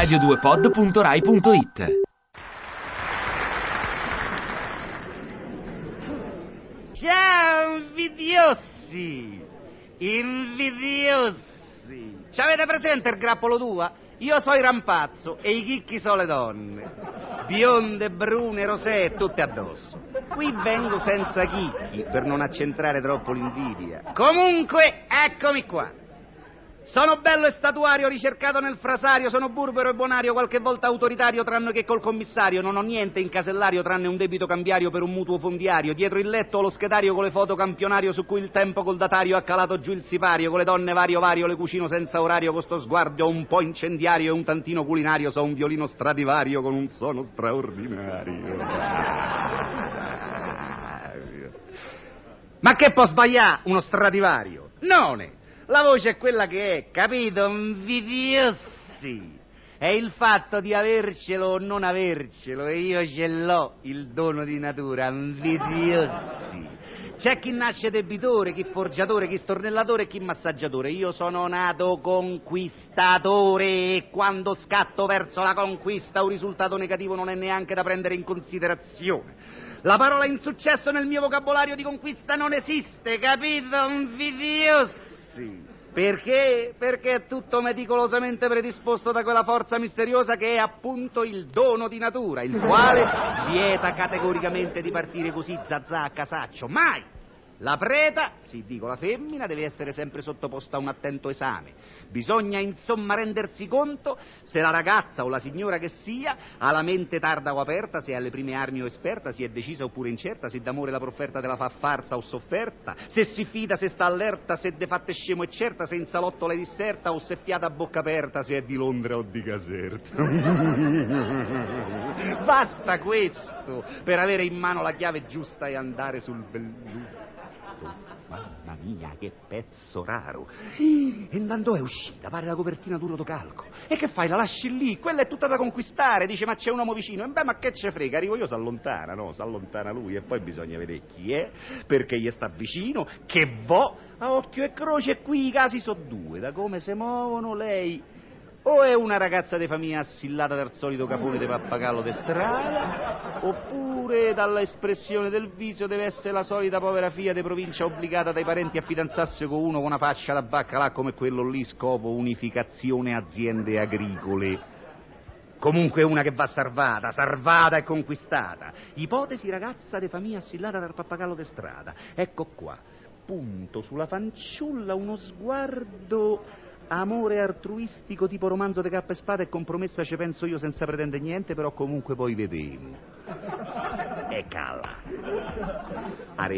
radio2pod.rai.it Ciao, invidiosi! Invidiosi! Ci avete presente il grappolo tua? Io so il rampazzo e i chicchi so le donne. Bionde, brune, rosee, tutte addosso. Qui vengo senza chicchi per non accentrare troppo l'invidia. Comunque, eccomi qua. Sono bello e statuario, ricercato nel frasario, sono burbero e bonario, qualche volta autoritario, tranne che col commissario. Non ho niente in casellario, tranne un debito cambiario per un mutuo fondiario. Dietro il letto ho lo schedario con le foto campionario su cui il tempo col datario ha calato giù il sipario. Con le donne vario vario, le cucino senza orario, con sto sguardo un po' incendiario e un tantino culinario. So un violino stradivario con un suono straordinario. Ma che può sbagliare uno stradivario? Non! La voce è quella che è, capito? Invidiosi. È il fatto di avercelo o non avercelo e io ce l'ho, il dono di natura, invidiosi. C'è chi nasce debitore, chi forgiatore, chi stornellatore e chi massaggiatore. Io sono nato conquistatore e quando scatto verso la conquista un risultato negativo non è neanche da prendere in considerazione. La parola insuccesso nel mio vocabolario di conquista non esiste, capito? Invidiosi. Perché? Perché è tutto meticolosamente predisposto da quella forza misteriosa che è appunto il dono di natura, il quale vieta categoricamente di partire così zazà a casaccio. Mai! La preda, sì dico la femmina, deve essere sempre sottoposta a un attento esame. Bisogna insomma rendersi conto se la ragazza o la signora che sia ha la mente tarda o aperta, se è alle prime armi o esperta, se è decisa oppure incerta, se d'amore la profferta te la fa farsa o sofferta, se si fida, se sta allerta, se de fatte scemo e certa, se in salotto le disserta o se fiata a bocca aperta, se è di Londra o di Caserta. Basta questo per avere in mano la chiave giusta e andare sul belluto. Mia, che pezzo raro. E Nando è uscita, pare la copertina duro do calco. E che fai? La lasci lì? Quella è tutta da conquistare. Dice, ma c'è un uomo vicino. E beh, ma che ce frega? Arrivo io, si allontana, no? Si allontana lui. E poi bisogna vedere chi è, perché gli sta vicino, che vo. A occhio e croce, qui i casi sono due. Da come si muovono lei o è una ragazza di famiglia assillata dal solito capone di pappagallo di strada, oppure dall'espressione del viso deve essere la solita povera figlia di provincia obbligata dai parenti a fidanzarsi con uno con una faccia da baccalà come quello lì, scopo unificazione aziende agricole. Comunque una che va salvata, salvata e conquistata. Ipotesi ragazza di famiglia assillata dal pappagallo di strada. Ecco qua, punto sulla fanciulla uno sguardo amore altruistico tipo romanzo di cappa e spada e compromessa ci penso io senza pretendere niente, però comunque poi vedremo. E cala. A.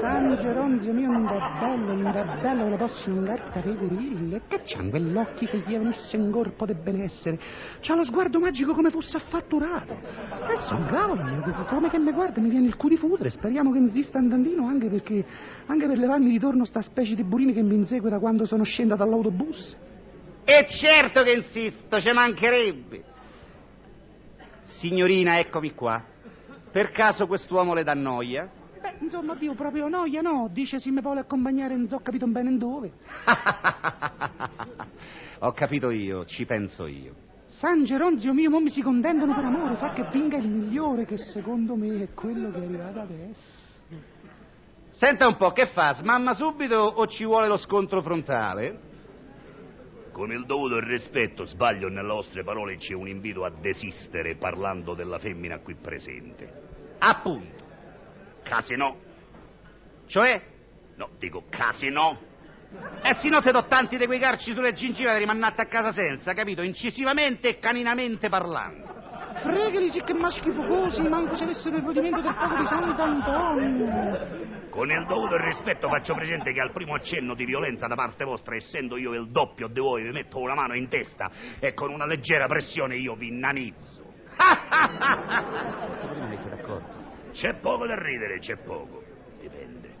San Geronzio mio, è bello, è bello, lo posso ingarta pecorille. Che c'han quell'occhio che gli venisse in corpo di benessere? C'ha lo sguardo magico come fosse affatturato. Adesso un cavolo, come che mi guarda, mi viene il cu di futere. Speriamo che insista andandino anche perché, anche per levarmi di torno sta specie di burini che mi insegue da quando sono scesa dall'autobus. E certo che insisto, ci mancherebbe. Signorina, eccomi qua. Per caso quest'uomo le dà noia? Beh, insomma, Dio, proprio noia, no? Dice se mi vuole accompagnare, non so capito bene in dove. Ho capito io, ci penso io. San Geronzio mio, mo mi si contendono per amore, fa che vinca il migliore, che secondo me è quello che è arrivato adesso. Senta un po', che fa? Smamma subito o ci vuole lo scontro frontale? Con il dovuto rispetto, sbaglio nelle vostre parole, c'è un invito a desistere parlando della femmina qui presente. Appunto. Casi no. Cioè? No, dico casi no. E se no te do tanti di quei carci sulle gengive da rimannate a casa senza, capito? Incisivamente e caninamente parlando. Fregali sì che maschi focosi, manco se avessero il rodimento del fuoco di Sant'Antonio. Con il dovuto rispetto faccio presente che al primo accenno di violenza da parte vostra, essendo io il doppio di voi, vi metto una mano in testa e con una leggera pressione io vi innanizzo. d'accordo. C'è poco da ridere, c'è poco. Dipende.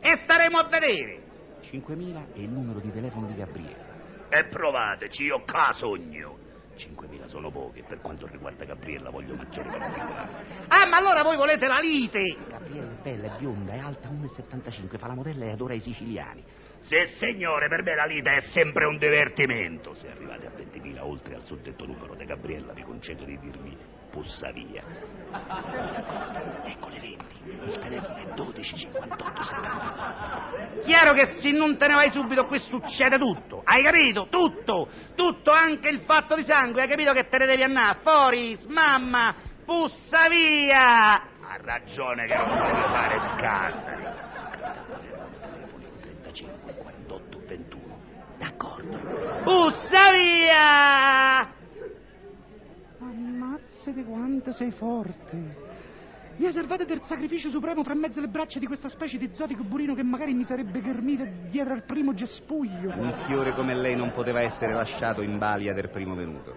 E staremo a vedere. 5.000 è il numero di telefono di Gabriele. E provateci, io casogno. 5.000 sono poche, per quanto riguarda Gabriella voglio maggiori particolari. Ah, ma allora voi volete la lite? Gabriele è bella, è bionda, è alta 1,75, fa la modella e adora i siciliani. Se signore, per me la lite è sempre un divertimento. Se arrivate a 20.000 oltre al suddetto numero di Gabriella, vi concedo di dirmi pussa via. Ecco le 20. Il telefono è 12 58 74. Chiaro che se non te ne vai subito qui succede tutto. Hai capito? Tutto. Tutto, anche il fatto di sangue. Hai capito che te ne devi andare? Fuori, mamma, pussa via. Ha ragione che non devi fare scandali. Telefono 35 48 21. D'accordo. Pussa via! Ammazzate quanto sei forte. Mi salvato del sacrificio supremo fra mezzo le braccia di questa specie di zotico burino che magari mi sarebbe ghermito dietro al primo gespuglio. Un fiore come lei non poteva essere lasciato in balia del primo venuto.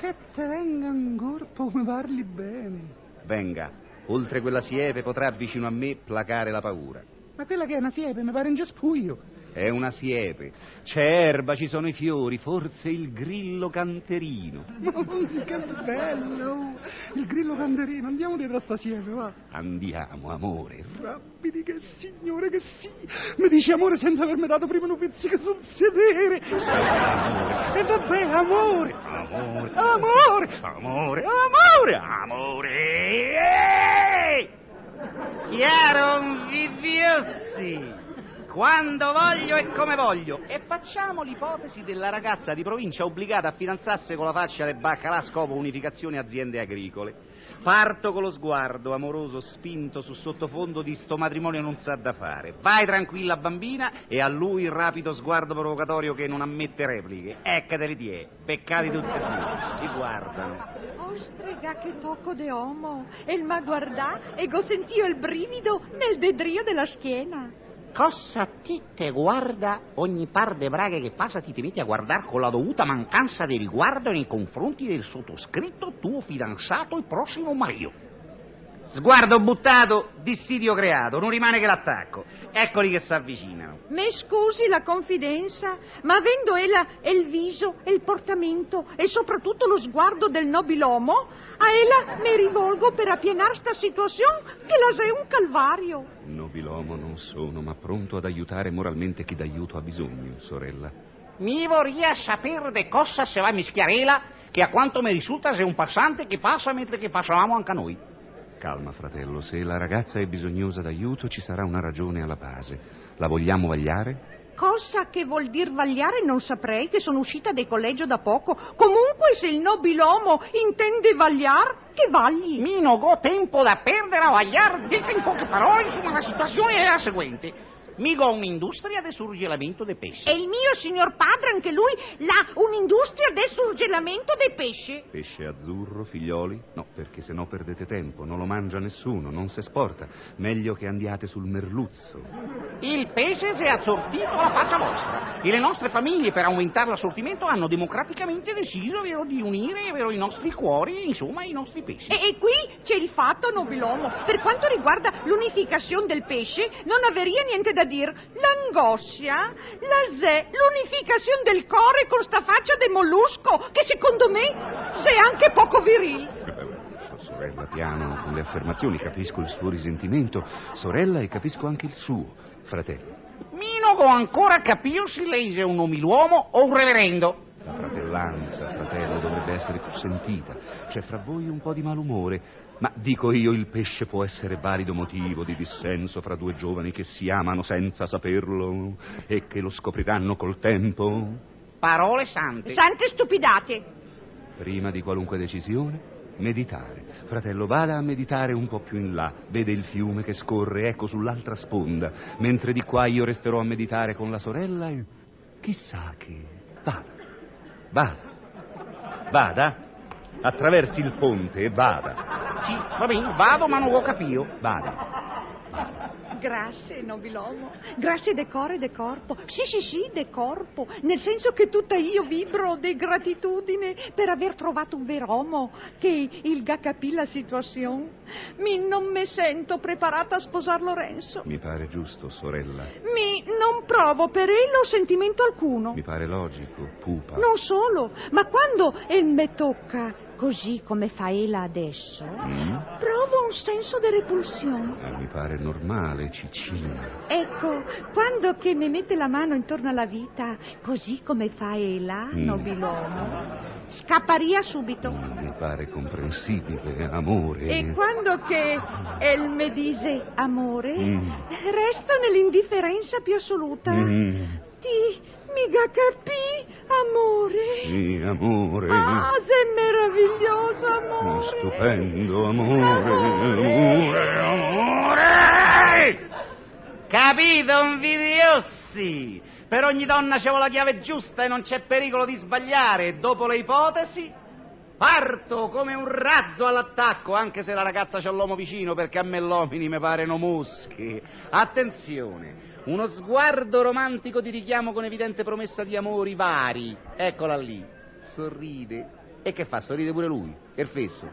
Che te venga in corpo come parli bene. Venga, oltre quella siepe potrà vicino a me placare la paura. Ma quella che è una siepe mi pare un gespuglio. È una siepe. C'è erba, ci sono i fiori, forse il grillo canterino. che bello! Il grillo canterino, andiamo dietro a sta siepe, va. Andiamo, amore. Rapidi, che signore che sì! Mi dici amore senza avermi dato prima un pizzico sul sedere! E vabbè, amore! Amore. Amore! Amore. Amore! Amore. Chiaro, un viviossi. Quando voglio e come voglio. E facciamo l'ipotesi della ragazza di provincia obbligata a fidanzarsi con la faccia del baccalà a scopo unificazione aziende agricole. Parto con lo sguardo amoroso spinto su sottofondo di sto matrimonio non sa da fare. Vai tranquilla bambina e a lui il rapido sguardo provocatorio che non ammette repliche. Eccateli tie, peccati tutti e due. Si guardano. Ostrega che tocco de uomo. E il ma guardà e go sentio il brivido nel dedrio della schiena. Cosa ti te guarda ogni par de braghe che passa ti ti metti a guardare con la dovuta mancanza di riguardo nei confronti del sottoscritto tuo fidanzato e prossimo marito? Sguardo buttato, dissidio creato, non rimane che l'attacco. Eccoli che si avvicinano. Me scusi la confidenza, ma avendo ella il viso il portamento e soprattutto lo sguardo del nobilomo, a ella mi rivolgo per appienar sta situazione che la sei un calvario. Nobilomo non sono, ma pronto ad aiutare moralmente chi d'aiuto ha bisogno, sorella. Mi vorria sapere de cosa se va a mischiarela che a quanto mi risulta sei un passante che passa mentre che passavamo anche noi. Calma, fratello, se la ragazza è bisognosa d'aiuto ci sarà una ragione alla base. La vogliamo vagliare? Cosa che vuol dir vagliare non saprei, che sono uscita dal collegio da poco. Comunque se il nobilomo intende vagliar, che vagli. Mi non ho tempo da perdere a vagliare, dite in poche parole, insomma la situazione è la seguente. Mi ho un'industria di surgelamento dei pesci. E il mio signor padre, anche lui, l'ha un'industria del surgelamento dei pesci. Pesce azzurro, figlioli? No, perché se no perdete tempo, non lo mangia nessuno, non si esporta. Meglio che andiate sul merluzzo. Il pesce si è assortito alla faccia vostra e le nostre famiglie per aumentare l'assortimento hanno democraticamente deciso vero, di unire vero, i nostri cuori, insomma i nostri pesci. E, e qui c'è il fatto, nobilomo. Per quanto riguarda l'unificazione del pesce, non averia niente da dire. L'angoscia, la zè, l'unificazione del core con sta faccia de mollusco, che secondo me sei anche poco virile. Eh, Sorella, piano con le affermazioni, capisco il suo risentimento, sorella, e capisco anche il suo, fratello. Mi non ho ancora capito se lei è un uomo o un reverendo. La fratellanza, fratello, dovrebbe essere più sentita. C'è fra voi un po' di malumore, ma dico io, il pesce può essere valido motivo di dissenso fra due giovani che si amano senza saperlo e che lo scopriranno col tempo. Parole sante. Sante stupidate. Prima di qualunque decisione, meditare. Fratello, vada a meditare un po' più in là. Vede il fiume che scorre, ecco, sull'altra sponda. Mentre di qua io resterò a meditare con la sorella e... Chissà che... Vada. Vada. Vada. Attraversi il ponte e vada. Va bene, vado ma non ho capito. Vada. Grazie, nobilomo. Grazie de core e de corpo. Sì, sì, sì, de corpo. Nel senso che tutta io vibro di gratitudine per aver trovato un ver'uomo che il ga capì la situazione. Mi non me sento preparata a sposar Lorenzo. Mi pare giusto, sorella. Mi non provo per ello sentimento alcuno. Mi pare logico, pupa. Non solo, ma quando el me tocca così come fa Ela adesso, Mm? provo un senso di repulsione. Eh, mi pare normale, Cicina. Ecco, quando che mi mette la mano intorno alla vita, così come fa Ela, Mm. nobilomo, scapparia subito. Mm, Mi pare comprensibile, amore. E quando che El me dice amore, Mm. resta nell'indifferenza più assoluta. Mm. Ti mica capì, amore. Sì, amore. Ah, sei meraviglioso, amore. Oh, stupendo, amore, amore, amore! Capito, invidiosi? Per ogni donna c'è la chiave giusta e non c'è pericolo di sbagliare. Dopo le ipotesi, parto come un razzo all'attacco, anche se la ragazza c'ha l'uomo vicino, perché a me l'uomini mi pareno muschi. Attenzione, uno sguardo romantico di richiamo con evidente promessa di amori vari. Eccola lì, sorride. E che fa? Sorride pure lui, il fesso.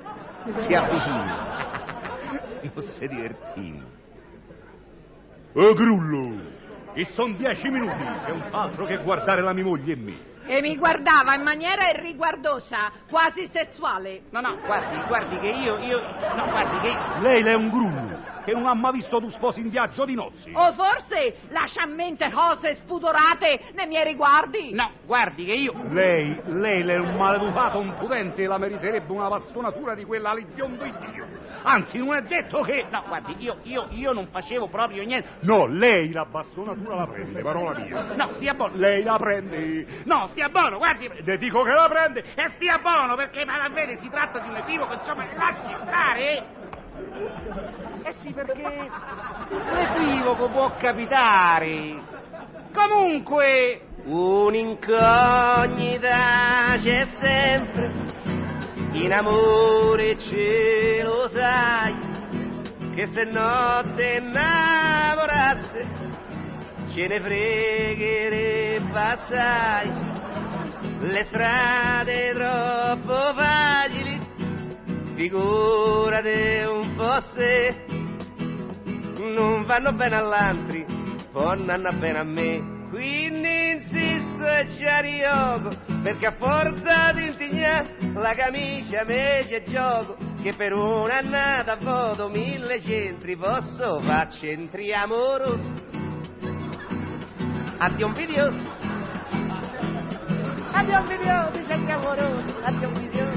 Si avvicina. Non si divertino. Oh, Grullo, e son dieci minuti, è un altro che guardare la mia moglie e me. E mi guardava in maniera irriguardosa, quasi sessuale. No, no, guardi, guardi che io, io, no, guardi che Lei le è un grullo, che non ha mai visto tu sposi in viaggio di nozzi. O forse lascia a mente cose spudorate nei miei riguardi. No, guardi che io... Lei, lei le è un maleducato impudente e la meriterebbe una bastonatura di quella all'idiondo Dio. Anzi, non è detto che... No, guardi, io, io, io non facevo proprio niente. No, lei la bastonatura la prende, parola mia. No, stia buono. Lei la prende. No, stia buono, guardi. Le dico che la prende. E stia buono, perché, ma vede, si tratta di un equivoco, insomma, lasci stare. Eh sì, perché l'equivoco può capitare. Comunque, un'incognita c'è sempre, in amore ce lo sai, che se notte innamorasse, ce ne fregherebbe assai, le strade troppo facili, figurate un po' se non vanno bene all'altri, poi non bene a me. Quindi insisto e ci arriogo, perché a forza di intignare la camicia me c'è gioco, che per un'annata voto mille centri posso far centri amorosi. Addio addio centri amorosi, addio invidiosi, la la la la. la, la.